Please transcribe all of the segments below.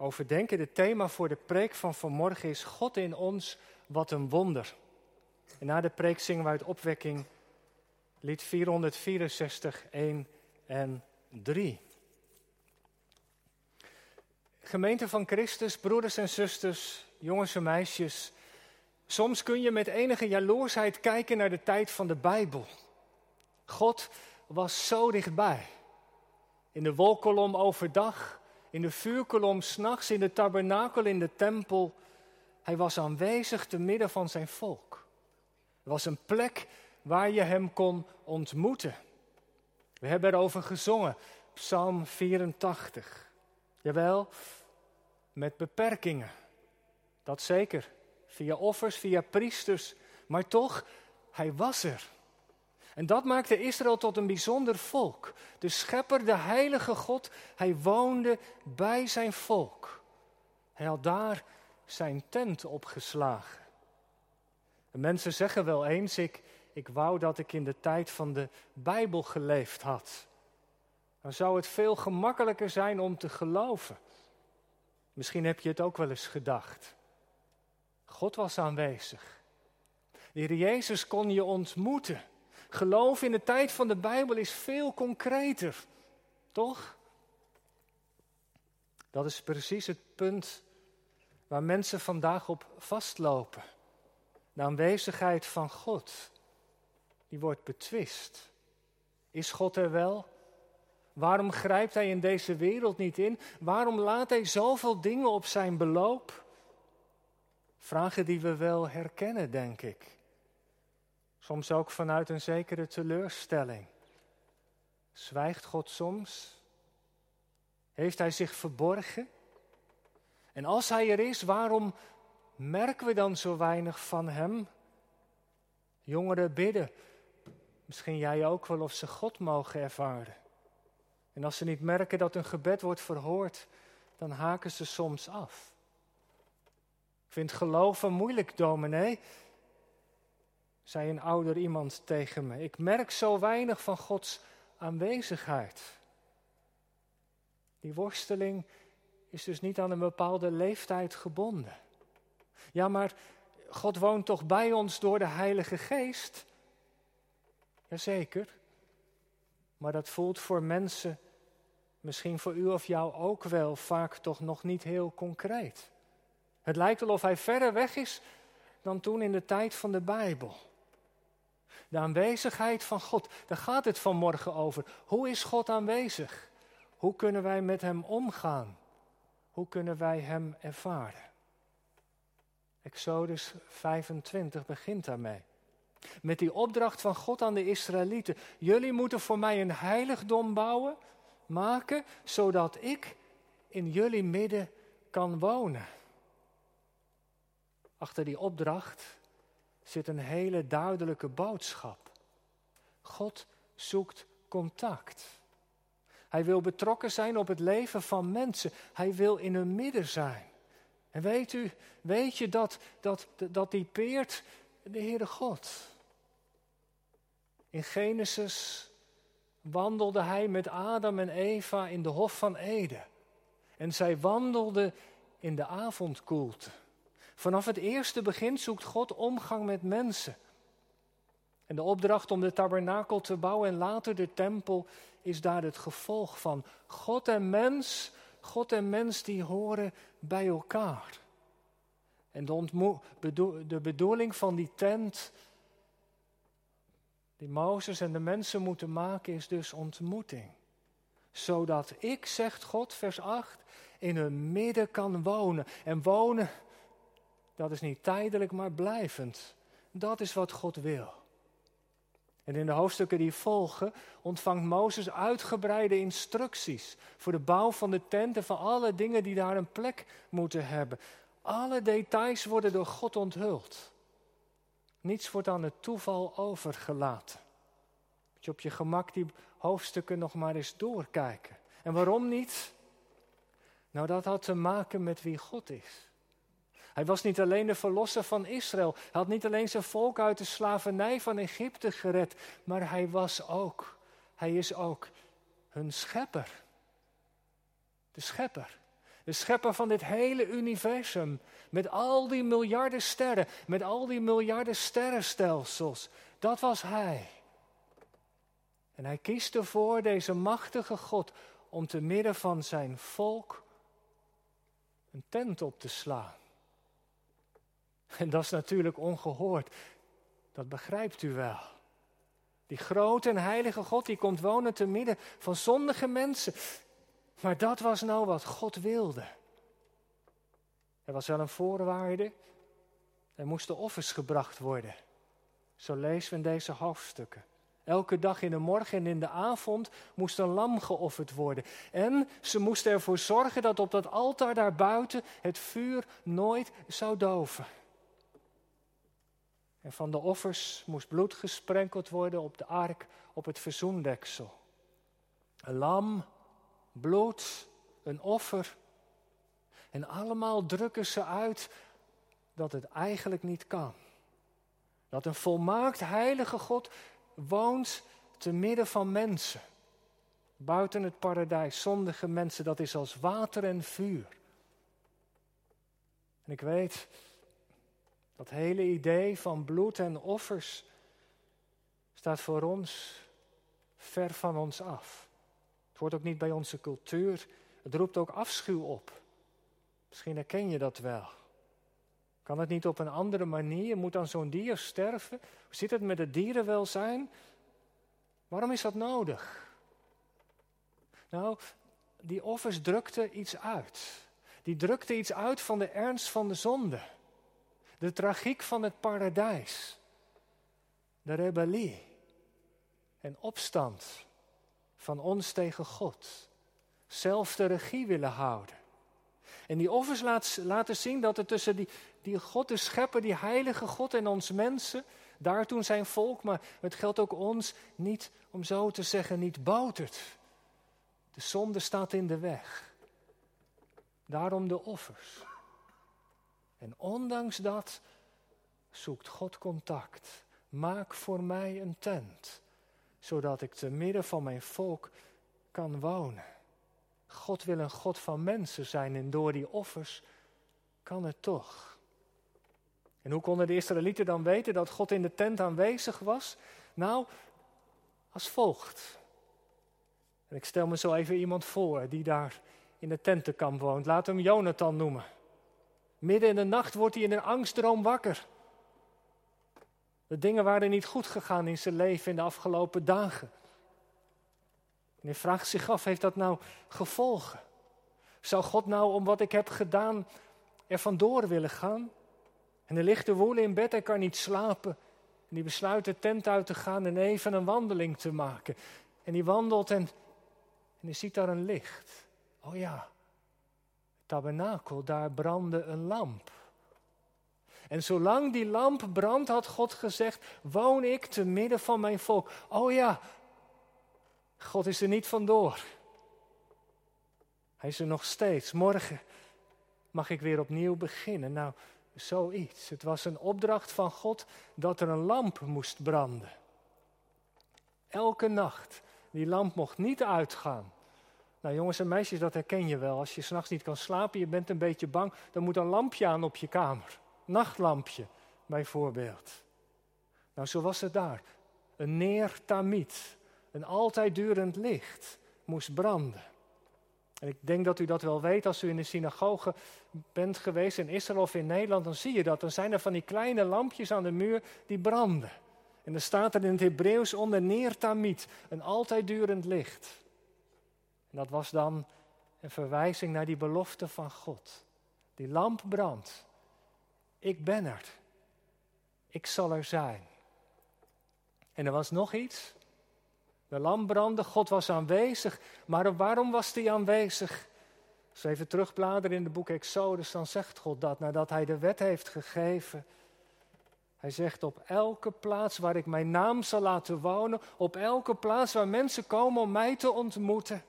overdenken. Het thema voor de preek van vanmorgen is God in ons, wat een wonder. En na de preek zingen we uit opwekking lied 464, 1 en 3. Gemeente van Christus, broeders en zusters, jongens en meisjes. Soms kun je met enige jaloersheid kijken naar de tijd van de Bijbel. God was zo dichtbij. In de wolkolom overdag, in de vuurkolom s'nachts, in de tabernakel, in de tempel. Hij was aanwezig te midden van zijn volk. Er was een plek waar je hem kon ontmoeten. We hebben erover gezongen, Psalm 84. Jawel, met beperkingen. Dat zeker. Via offers, via priesters. Maar toch, hij was er. En dat maakte Israël tot een bijzonder volk. De schepper, de heilige God, hij woonde bij zijn volk. Hij had daar zijn tent opgeslagen. En mensen zeggen wel eens, ik, ik wou dat ik in de tijd van de Bijbel geleefd had. Dan zou het veel gemakkelijker zijn om te geloven. Misschien heb je het ook wel eens gedacht. God was aanwezig. De Heer Jezus kon je ontmoeten. Geloof in de tijd van de Bijbel is veel concreter, toch? Dat is precies het punt waar mensen vandaag op vastlopen. De aanwezigheid van God, die wordt betwist. Is God er wel? Waarom grijpt Hij in deze wereld niet in? Waarom laat Hij zoveel dingen op zijn beloop? Vragen die we wel herkennen, denk ik. Soms ook vanuit een zekere teleurstelling. Zwijgt God soms? Heeft Hij zich verborgen? En als Hij er is, waarom merken we dan zo weinig van Hem? Jongeren bidden, misschien jij ook wel of ze God mogen ervaren. En als ze niet merken dat hun gebed wordt verhoord, dan haken ze soms af. Ik vind geloven moeilijk, dominee, zei een ouder iemand tegen me. Ik merk zo weinig van Gods aanwezigheid. Die worsteling is dus niet aan een bepaalde leeftijd gebonden. Ja, maar God woont toch bij ons door de Heilige Geest? Jazeker. Maar dat voelt voor mensen, misschien voor u of jou ook wel, vaak toch nog niet heel concreet. Het lijkt wel of hij verder weg is dan toen in de tijd van de Bijbel. De aanwezigheid van God, daar gaat het vanmorgen over. Hoe is God aanwezig? Hoe kunnen wij met Hem omgaan? Hoe kunnen wij Hem ervaren? Exodus 25 begint daarmee. Met die opdracht van God aan de Israëlieten. Jullie moeten voor mij een heiligdom bouwen, maken, zodat ik in jullie midden kan wonen. Achter die opdracht zit een hele duidelijke boodschap. God zoekt contact. Hij wil betrokken zijn op het leven van mensen. Hij wil in hun midden zijn. En weet u, weet je dat, dat, dat die peert de Heere God. In Genesis wandelde hij met Adam en Eva in de Hof van Eden. En zij wandelden in de avondkoelte. Vanaf het eerste begin zoekt God omgang met mensen. En de opdracht om de tabernakel te bouwen en later de tempel is daar het gevolg van. God en mens, God en mens die horen bij elkaar. En de, de bedoeling van die tent die Mozes en de mensen moeten maken is dus ontmoeting. Zodat ik, zegt God, vers 8, in hun midden kan wonen. En wonen dat is niet tijdelijk, maar blijvend. Dat is wat God wil. En in de hoofdstukken die volgen ontvangt Mozes uitgebreide instructies voor de bouw van de tent en van alle dingen die daar een plek moeten hebben. Alle details worden door God onthuld. Niets wordt aan het toeval overgelaten. Moet je op je gemak die hoofdstukken nog maar eens doorkijken. En waarom niet? Nou, dat had te maken met wie God is. Hij was niet alleen de verlosser van Israël. Hij had niet alleen zijn volk uit de slavernij van Egypte gered. Maar hij was ook, hij is ook hun schepper. De schepper. De schepper van dit hele universum. Met al die miljarden sterren, met al die miljarden sterrenstelsels. Dat was hij. En hij kiest ervoor, deze machtige God, om te midden van zijn volk een tent op te slaan. En dat is natuurlijk ongehoord. Dat begrijpt u wel. Die grote en heilige God die komt wonen te midden van zondige mensen. Maar dat was nou wat God wilde. Er was wel een voorwaarde. Er moesten offers gebracht worden. Zo lezen we in deze hoofdstukken. Elke dag in de morgen en in de avond moest een lam geofferd worden. En ze moesten ervoor zorgen dat op dat altaar daarbuiten het vuur nooit zou doven. En van de offers moest bloed gesprenkeld worden op de ark, op het verzoendeksel. Een lam, bloed, een offer. En allemaal drukken ze uit dat het eigenlijk niet kan. Dat een volmaakt heilige God woont te midden van mensen. Buiten het paradijs, zondige mensen, dat is als water en vuur. En ik weet, dat hele idee van bloed en offers staat voor ons ver van ons af. Het hoort ook niet bij onze cultuur. Het roept ook afschuw op. Misschien herken je dat wel. Kan het niet op een andere manier? Moet dan zo'n dier sterven? Hoe zit het met het dierenwelzijn? Waarom is dat nodig? Nou, die offers drukten iets uit. Die drukte iets uit van de ernst van de zonde. De tragiek van het paradijs. De rebellie en opstand van ons tegen God. Zelf de regie willen houden. En die offers laten zien dat er tussen die, God, de schepper, die heilige God en ons mensen, daar toen zijn volk, maar het geldt ook ons, niet, om zo te zeggen, niet boutert. De zonde staat in de weg. Daarom de offers. En ondanks dat zoekt God contact. Maak voor mij een tent, zodat ik te midden van mijn volk kan wonen. God wil een God van mensen zijn en door die offers kan het toch. En hoe konden de Israëlieten dan weten dat God in de tent aanwezig was? Nou, als volgt. En ik stel me zo even iemand voor die daar in de tentenkamp woont. Laat hem Jonathan noemen. Midden in de nacht wordt hij in een angstdroom wakker. De dingen waren niet goed gegaan in zijn leven in de afgelopen dagen. En hij vraagt zich af, heeft dat nou gevolgen? Zou God nou om wat ik heb gedaan er vandoor willen gaan? En hij ligt te woelen in bed, hij kan niet slapen. En die besluit de tent uit te gaan en even een wandeling te maken. En die wandelt en, en hij ziet daar een licht. Oh ja, tabernakel, daar brandde een lamp. En zolang die lamp brandt, had God gezegd, woon ik te midden van mijn volk. Oh ja, God is er niet vandoor. Hij is er nog steeds. Morgen mag ik weer opnieuw beginnen. Nou, zoiets. Het was een opdracht van God dat er een lamp moest branden. Elke nacht. Die lamp mocht niet uitgaan. Nou jongens en meisjes, dat herken je wel. Als je s'nachts niet kan slapen, je bent een beetje bang, dan moet een lampje aan op je kamer. Nachtlampje, bijvoorbeeld. Nou, zo was het daar. Een neertamiet, een altijd durend licht, moest branden. En ik denk dat u dat wel weet als u in de synagoge bent geweest in Israël of in Nederland, dan zie je dat. Dan zijn er van die kleine lampjes aan de muur die branden. En dan staat er in het Hebreeuws onder neertamiet, een altijd durend licht. En dat was dan een verwijzing naar die belofte van God. Die lamp brandt. Ik ben er. Ik zal er zijn. En er was nog iets. De lamp brandde, God was aanwezig. Maar waarom was hij aanwezig? Als we even terugbladeren in het boek Exodus, dan zegt God dat nadat hij de wet heeft gegeven. Hij zegt op elke plaats waar ik mijn naam zal laten wonen, op elke plaats waar mensen komen om mij te ontmoeten,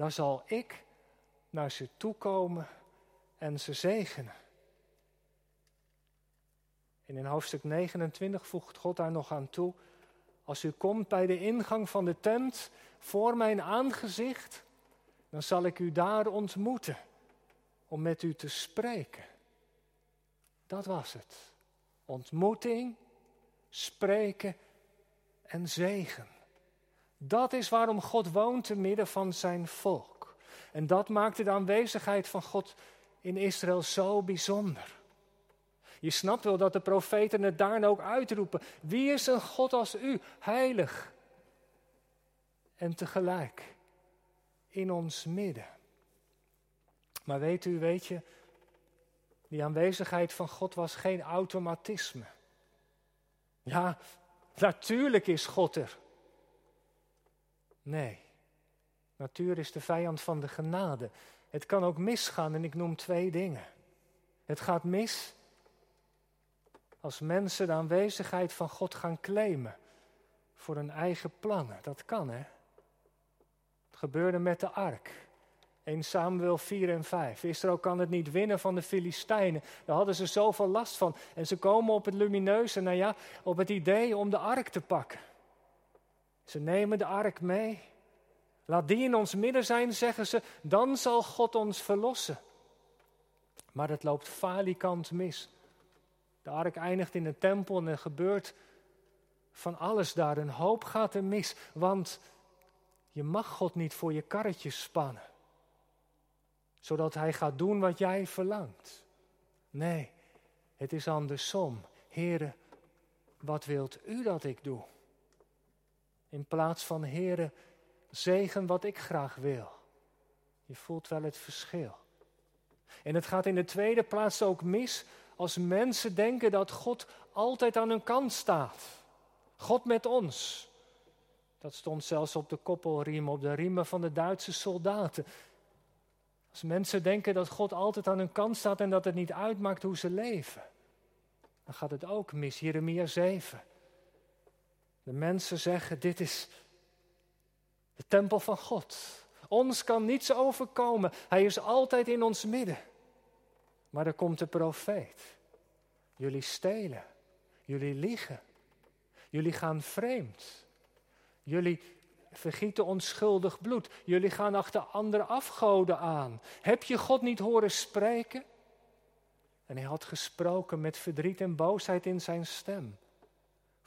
dan zal ik naar ze toe komen en ze zegenen. En in hoofdstuk 29 voegt God daar nog aan toe. Als u komt bij de ingang van de tent voor mijn aangezicht, dan zal ik u daar ontmoeten. om met u te spreken. Dat was het. Ontmoeting, spreken en zegen. Dat is waarom God woont te midden van zijn volk. En dat maakte de aanwezigheid van God in Israël zo bijzonder. Je snapt wel dat de profeten het daarna ook uitroepen. Wie is een God als u, heilig? En tegelijk in ons midden. Maar weet u, weet je, die aanwezigheid van God was geen automatisme. Ja, natuurlijk is God er. Nee, natuur is de vijand van de genade. Het kan ook misgaan en ik noem twee dingen. Het gaat mis als mensen de aanwezigheid van God gaan claimen voor hun eigen plannen. Dat kan, hè? Het gebeurde met de ark. 1 Samuel 4 en 5. Israël kan het niet winnen van de Filistijnen. Daar hadden ze zoveel last van. En ze komen op het lumineuze, nou ja, op het idee om de ark te pakken. Ze nemen de ark mee. Laat die in ons midden zijn, zeggen ze, dan zal God ons verlossen. Maar het loopt falikant mis. De ark eindigt in een tempel en er gebeurt van alles daar. Een hoop gaat er mis, want je mag God niet voor je karretje spannen. Zodat Hij gaat doen wat jij verlangt. Nee, het is andersom. Heren, wat wilt u dat ik doe? In plaats van, heren, zegen wat ik graag wil. Je voelt wel het verschil. En het gaat in de tweede plaats ook mis als mensen denken dat God altijd aan hun kant staat. God met ons. Dat stond zelfs op de koppelriem, op de riemen van de Duitse soldaten. Als mensen denken dat God altijd aan hun kant staat en dat het niet uitmaakt hoe ze leven, dan gaat het ook mis. Jeremia 7. De mensen zeggen: Dit is de tempel van God. Ons kan niets overkomen. Hij is altijd in ons midden. Maar er komt de profeet. Jullie stelen. Jullie liegen. Jullie gaan vreemd. Jullie vergieten onschuldig bloed. Jullie gaan achter andere afgoden aan. Heb je God niet horen spreken? En hij had gesproken met verdriet en boosheid in zijn stem.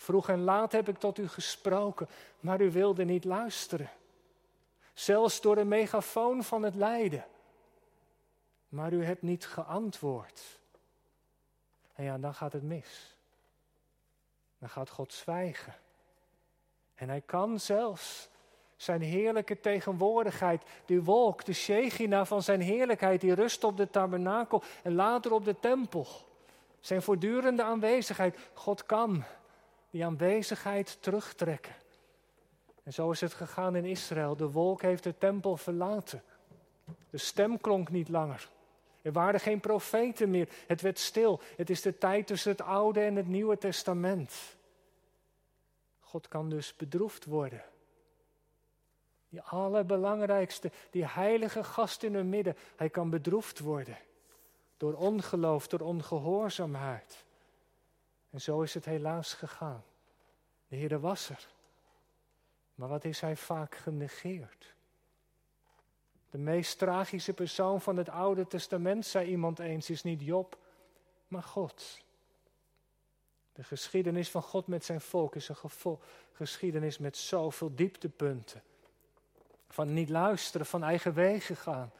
Vroeg en laat heb ik tot u gesproken, maar u wilde niet luisteren. Zelfs door de megafoon van het lijden. Maar u hebt niet geantwoord. En ja, dan gaat het mis. Dan gaat God zwijgen. En hij kan zelfs zijn heerlijke tegenwoordigheid, die wolk, de Shechina van zijn heerlijkheid, die rust op de tabernakel en later op de tempel. Zijn voortdurende aanwezigheid. God kan die aanwezigheid terugtrekken. En zo is het gegaan in Israël. De wolk heeft de tempel verlaten. De stem klonk niet langer. Er waren geen profeten meer. Het werd stil. Het is de tijd tussen het Oude en het Nieuwe Testament. God kan dus bedroefd worden. Die allerbelangrijkste, die heilige gast in hun midden, hij kan bedroefd worden. Door ongeloof, door ongehoorzaamheid. En zo is het helaas gegaan. De Heer was er. Maar wat is hij vaak genegeerd? De meest tragische persoon van het Oude Testament, zei iemand eens, is niet Job, maar God. De geschiedenis van God met zijn volk is een geschiedenis met zoveel dieptepunten. Van niet luisteren, van eigen wegen gaan,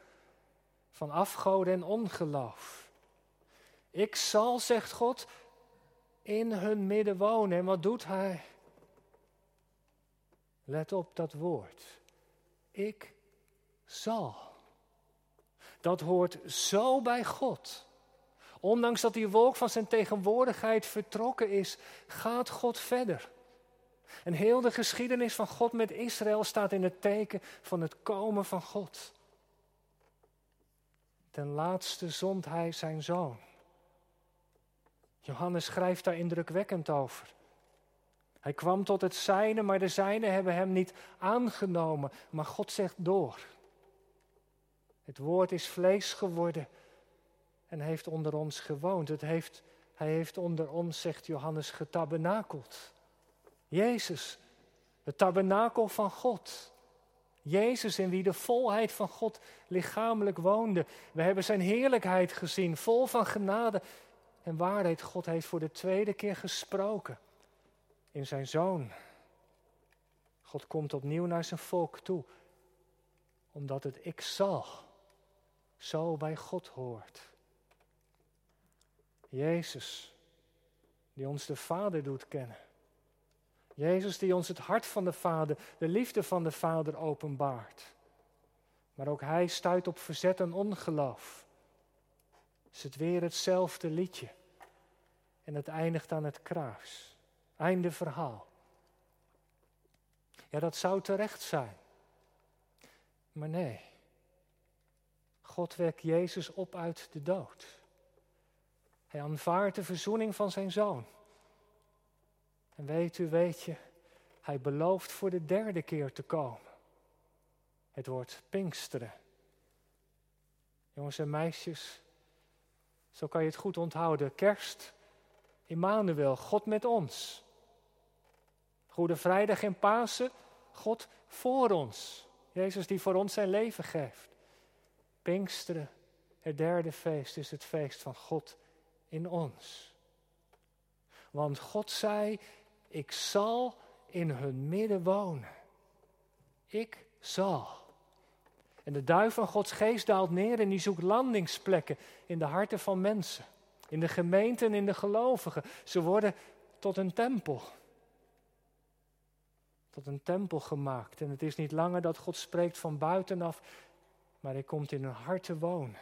van afgoden en ongeloof. Ik zal, zegt God, in hun midden wonen. En wat doet hij? Let op dat woord. Ik zal. Dat hoort zo bij God. Ondanks dat die wolk van zijn tegenwoordigheid vertrokken is, gaat God verder. En heel de geschiedenis van God met Israël staat in het teken van het komen van God. Ten laatste zond hij zijn zoon. Johannes schrijft daar indrukwekkend over. Hij kwam tot het zijne, maar de zijnen hebben hem niet aangenomen. Maar God zegt door. Het woord is vlees geworden en heeft onder ons gewoond. Het heeft, hij heeft onder ons, zegt Johannes, getabernakeld. Jezus, het tabernakel van God. Jezus in wie de volheid van God lichamelijk woonde. We hebben zijn heerlijkheid gezien, vol van genade en waarheid. God heeft voor de tweede keer gesproken in zijn zoon. God komt opnieuw naar zijn volk toe, omdat het ik zal zo bij God hoort. Jezus, die ons de Vader doet kennen. Jezus die ons het hart van de Vader, de liefde van de Vader openbaart. Maar ook Hij stuit op verzet en ongeloof. Is het weer hetzelfde liedje. En het eindigt aan het kruis. Einde verhaal. Ja, dat zou terecht zijn. Maar nee. God wekt Jezus op uit de dood. Hij aanvaardt de verzoening van zijn zoon. En weet u, weet je, hij belooft voor de derde keer te komen. Het wordt Pinksteren. Jongens en meisjes, zo kan je het goed onthouden. Kerst, Immanuel, God met ons. Goede Vrijdag en Pasen, God voor ons. Jezus die voor ons zijn leven geeft. Pinksteren, het derde feest, is het feest van God in ons. Want God zei, ik zal in hun midden wonen. Ik zal. En de duif van Gods geest daalt neer en die zoekt landingsplekken in de harten van mensen. In de gemeenten en in de gelovigen. Ze worden tot een tempel. Tot een tempel gemaakt. En het is niet langer dat God spreekt van buitenaf, maar hij komt in hun hart te wonen.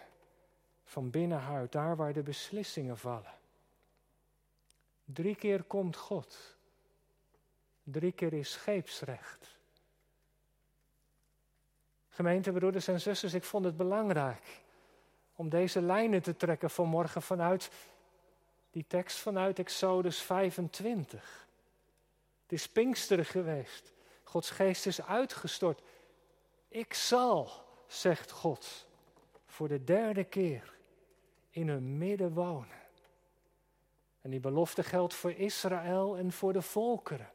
Van binnenuit, daar waar de beslissingen vallen. Drie keer komt God. Drie keer is scheepsrecht. Gemeentebroeders en zusters, ik vond het belangrijk om deze lijnen te trekken vanmorgen vanuit die tekst vanuit Exodus 25. Het is Pinksteren geweest. Gods geest is uitgestort. Ik zal, zegt God, voor de derde keer in hun midden wonen. En die belofte geldt voor Israël en voor de volkeren.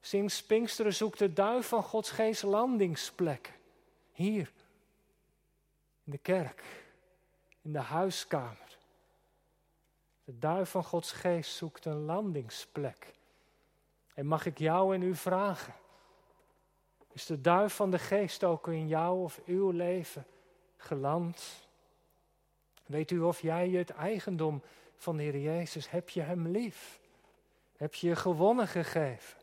Sinds Pinksteren zoekt de duif van Gods geest landingsplekken. Hier, in de kerk, in de huiskamer. De duif van Gods geest zoekt een landingsplek. En mag ik jou en u vragen, is de duif van de geest ook in jou of uw leven geland? Weet u of jij het eigendom van de Heer Jezus, heb je Hem lief? Heb je je gewonnen gegeven?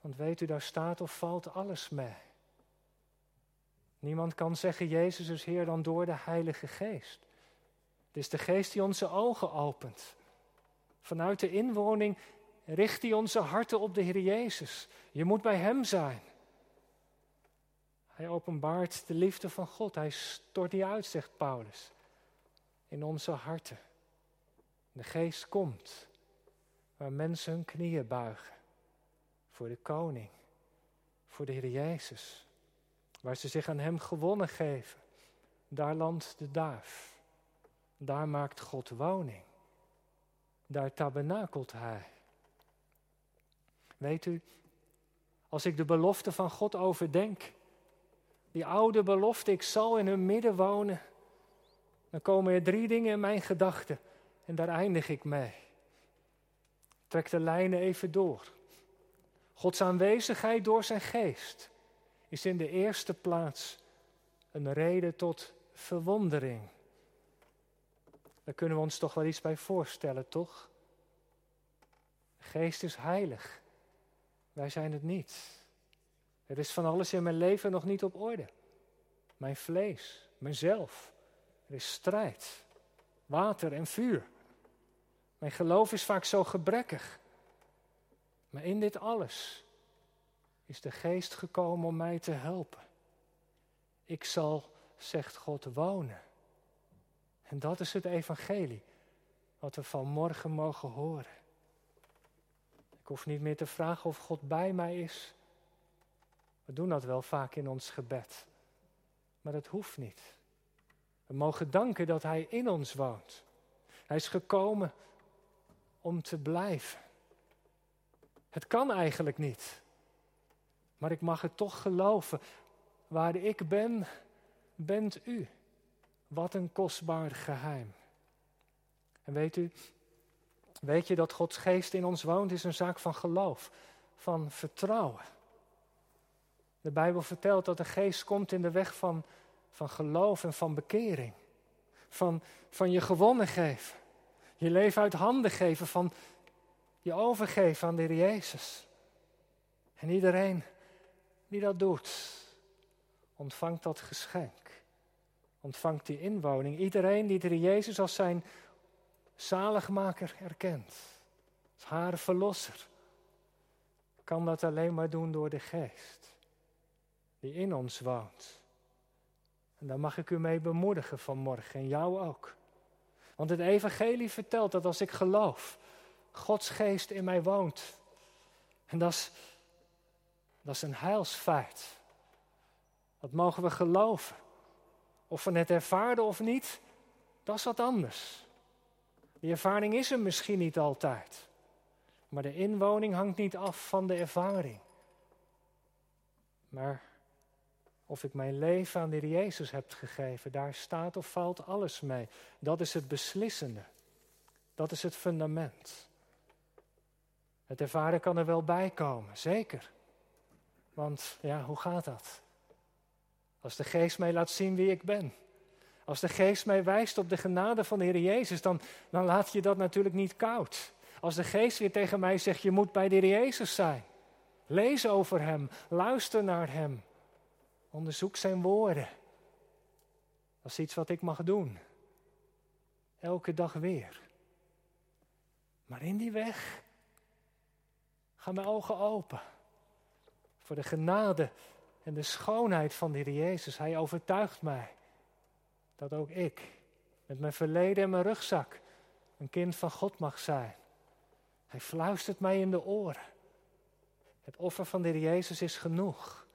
Want weet u, daar staat of valt alles mee. Niemand kan zeggen, Jezus is Heer dan door de Heilige Geest. Het is de Geest die onze ogen opent. Vanuit de inwoning richt hij onze harten op de Heer Jezus. Je moet bij Hem zijn. Hij openbaart de liefde van God. Hij stort die uit, zegt Paulus, in onze harten. De Geest komt waar mensen hun knieën buigen voor de koning, voor de Heer Jezus. Waar ze zich aan Hem gewonnen geven. Daar landt de duif. Daar maakt God woning. Daar tabernakelt Hij. Weet u, als ik de belofte van God overdenk, die oude belofte, ik zal in hun midden wonen, dan komen er drie dingen in mijn gedachten en daar eindig ik mee. Trek de lijnen even door. Gods aanwezigheid door zijn geest is in de eerste plaats een reden tot verwondering. Daar kunnen we ons toch wel iets bij voorstellen, toch? De geest is heilig. Wij zijn het niet. Er is van alles in mijn leven nog niet op orde. Mijn vlees, mezelf. Er is strijd, water en vuur. Mijn geloof is vaak zo gebrekkig. Maar in dit alles is de geest gekomen om mij te helpen. Ik zal, zegt God, wonen. En dat is het evangelie wat we vanmorgen mogen horen. Ik hoef niet meer te vragen of God bij mij is. We doen dat wel vaak in ons gebed. Maar dat hoeft niet. We mogen danken dat Hij in ons woont. Hij is gekomen om te blijven. Het kan eigenlijk niet. Maar ik mag het toch geloven. Waar ik ben, bent u. Wat een kostbaar geheim. En weet u, weet je dat Gods geest in ons woont, is een zaak van geloof, van vertrouwen. De Bijbel vertelt dat de geest komt in de weg van, van geloof en van bekering. Van, van je gewonnen geven. Je leven uit handen geven, van je overgeven aan de Heer Jezus. En iedereen die dat doet, ontvangt dat geschenk. Ontvangt die inwoning. Iedereen die de Jezus als zijn zaligmaker erkent. Als haar verlosser. Kan dat alleen maar doen door de geest. Die in ons woont. En daar mag ik u mee bemoedigen vanmorgen. En jou ook. Want het evangelie vertelt dat als ik geloof. Gods geest in mij woont. En dat is, dat is een heilsfeit. Dat mogen we geloven. Of we het ervaren of niet, dat is wat anders. Die ervaring is er misschien niet altijd. Maar de inwoning hangt niet af van de ervaring. Maar of ik mijn leven aan de Jezus heb gegeven, daar staat of valt alles mee. Dat is het beslissende. Dat is het fundament. Het ervaren kan er wel bij komen, zeker. Want ja, hoe gaat dat? Als de geest mij laat zien wie ik ben. Als de geest mij wijst op de genade van de Heer Jezus, dan, dan laat je dat natuurlijk niet koud. Als de geest weer tegen mij zegt, je moet bij de Heer Jezus zijn. Lees over Hem, luister naar Hem. Onderzoek Zijn woorden. Dat is iets wat ik mag doen. Elke dag weer. Maar in die weg gaan mijn ogen open. Voor de genade en de schoonheid van de Jezus. Hij overtuigt mij dat ook ik met mijn verleden en mijn rugzak een kind van God mag zijn. Hij fluistert mij in de oren. Het offer van de Jezus is genoeg.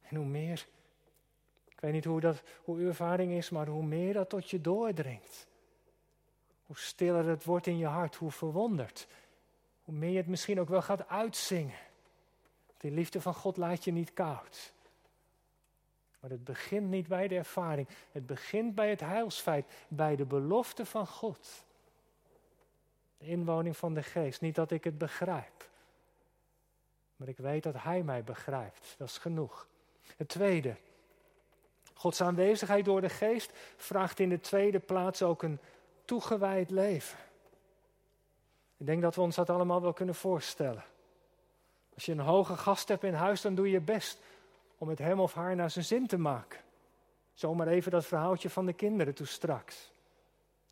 En hoe meer, ik weet niet hoe, dat, hoe uw ervaring is, maar hoe meer dat tot je doordringt. Hoe stiller het wordt in je hart, hoe verwonderd. Hoe meer je het misschien ook wel gaat uitzingen. Die liefde van God laat je niet koud. Maar het begint niet bij de ervaring. Het begint bij het heilsfeit, bij de belofte van God. De inwoning van de geest. Niet dat ik het begrijp. Maar ik weet dat Hij mij begrijpt. Dat is genoeg. Het tweede. Gods aanwezigheid door de geest vraagt in de tweede plaats ook een toegewijd leven. Ik denk dat we ons dat allemaal wel kunnen voorstellen. Als je een hoge gast hebt in huis, dan doe je best om het hem of haar naar zijn zin te maken. Zomaar even dat verhaaltje van de kinderen toe straks.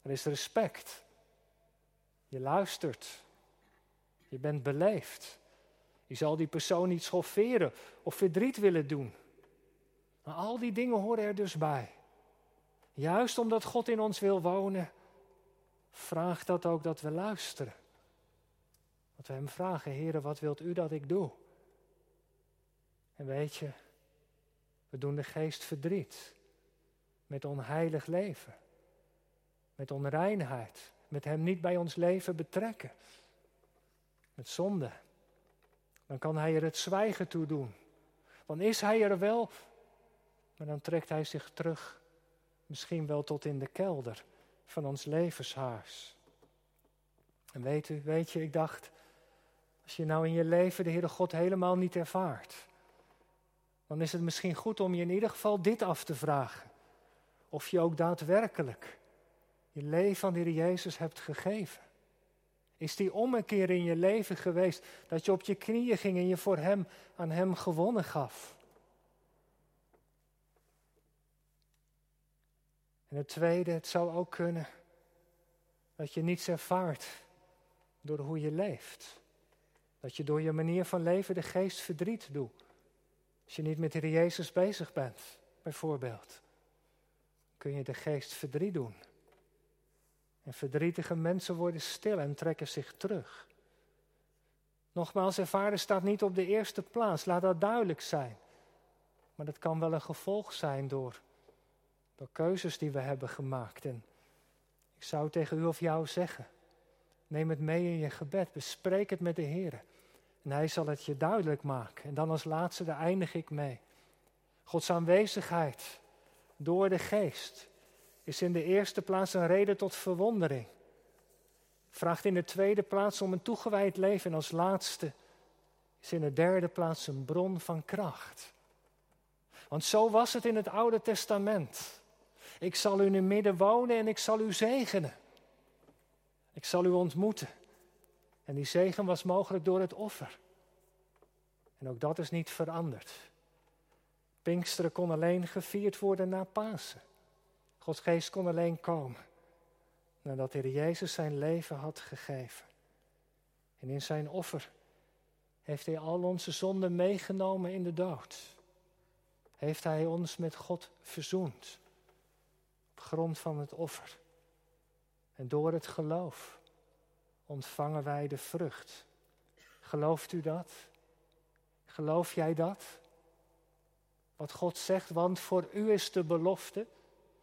Er is respect. Je luistert. Je bent beleefd. Je zal die persoon niet schofferen of verdriet willen doen. Maar al die dingen horen er dus bij. Juist omdat God in ons wil wonen, vraagt dat ook dat we luisteren. Dat we hem vragen, Heer, wat wilt u dat ik doe? En weet je, we doen de geest verdriet met onheilig leven, met onreinheid, met hem niet bij ons leven betrekken, met zonde. Dan kan hij er het zwijgen toe doen. Dan is hij er wel, maar dan trekt hij zich terug, misschien wel tot in de kelder van ons levenshuis. En weet u, weet je, ik dacht, als je nou in je leven de Heere God helemaal niet ervaart, dan is het misschien goed om je in ieder geval dit af te vragen. Of je ook daadwerkelijk je leven aan de Heer Jezus hebt gegeven. Is die ommekeer in je leven geweest dat je op je knieën ging en je voor Hem aan Hem gewonnen gaf? En het tweede, het zou ook kunnen dat je niets ervaart door hoe je leeft. Dat je door je manier van leven de geest verdriet doet. Als je niet met de Jezus bezig bent, bijvoorbeeld, kun je de geest verdriet doen. En verdrietige mensen worden stil en trekken zich terug. Nogmaals, ervaren staat niet op de eerste plaats, laat dat duidelijk zijn. Maar dat kan wel een gevolg zijn door, door keuzes die we hebben gemaakt. En ik zou tegen u of jou zeggen, neem het mee in je gebed, bespreek het met de Heer. En hij zal het je duidelijk maken. En dan als laatste, daar eindig ik mee. Gods aanwezigheid door de geest is in de eerste plaats een reden tot verwondering. Vraagt in de tweede plaats om een toegewijd leven. En als laatste is in de derde plaats een bron van kracht. Want zo was het in het Oude Testament. Ik zal u in uw midden wonen en ik zal u zegenen. Ik zal u ontmoeten. En die zegen was mogelijk door het offer. En ook dat is niet veranderd. Pinksteren kon alleen gevierd worden na Pasen. Gods geest kon alleen komen nadat de Heer Jezus zijn leven had gegeven. En in zijn offer heeft Hij al onze zonden meegenomen in de dood. Heeft Hij ons met God verzoend. Op grond van het offer. En door het geloof ontvangen wij de vrucht. Gelooft u dat? Geloof jij dat? Wat God zegt, want voor u is de belofte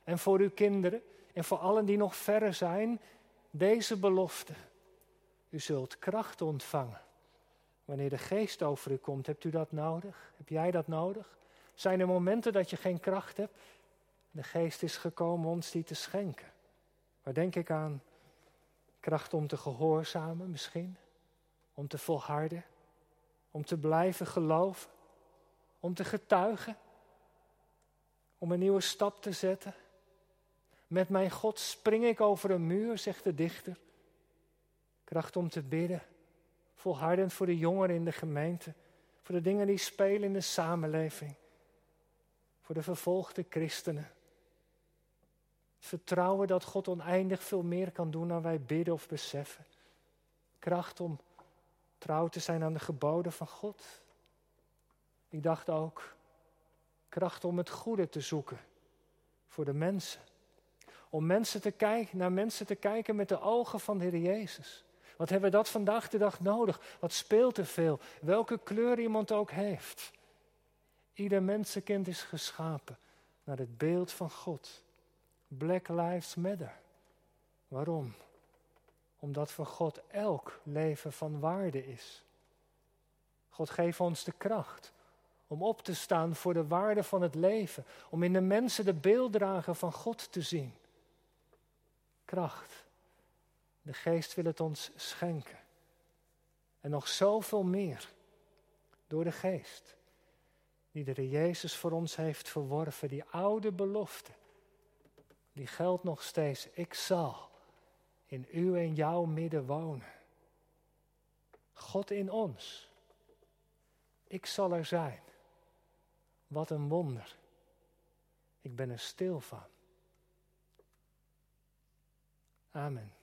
en voor uw kinderen en voor allen die nog verre zijn, deze belofte. U zult kracht ontvangen. Wanneer de geest over u komt, hebt u dat nodig? Heb jij dat nodig? Zijn er momenten dat je geen kracht hebt? De geest is gekomen ons die te schenken. Waar denk ik aan? Kracht om te gehoorzamen misschien, om te volharden, om te blijven geloven, om te getuigen, om een nieuwe stap te zetten. Met mijn God spring ik over een muur, zegt de dichter. Kracht om te bidden, volhardend voor de jongeren in de gemeente, voor de dingen die spelen in de samenleving, voor de vervolgde christenen. Vertrouwen dat God oneindig veel meer kan doen dan wij bidden of beseffen. Kracht om trouw te zijn aan de geboden van God. Ik dacht ook, kracht om het goede te zoeken voor de mensen. Om mensen te kijken, naar mensen te kijken met de ogen van de Heer Jezus. Wat hebben we dat vandaag de dag nodig? Wat speelt er veel? Welke kleur iemand ook heeft. Ieder mensenkind is geschapen naar het beeld van God. Black Lives Matter. Waarom? Omdat voor God elk leven van waarde is. God geeft ons de kracht om op te staan voor de waarde van het leven, om in de mensen de beelddrager van God te zien. Kracht. De geest wil het ons schenken. En nog zoveel meer door de geest, die de Jezus voor ons heeft verworven, die oude belofte die geldt nog steeds. Ik zal in u en jouw midden wonen. God in ons. Ik zal er zijn. Wat een wonder. Ik ben er stil van. Amen.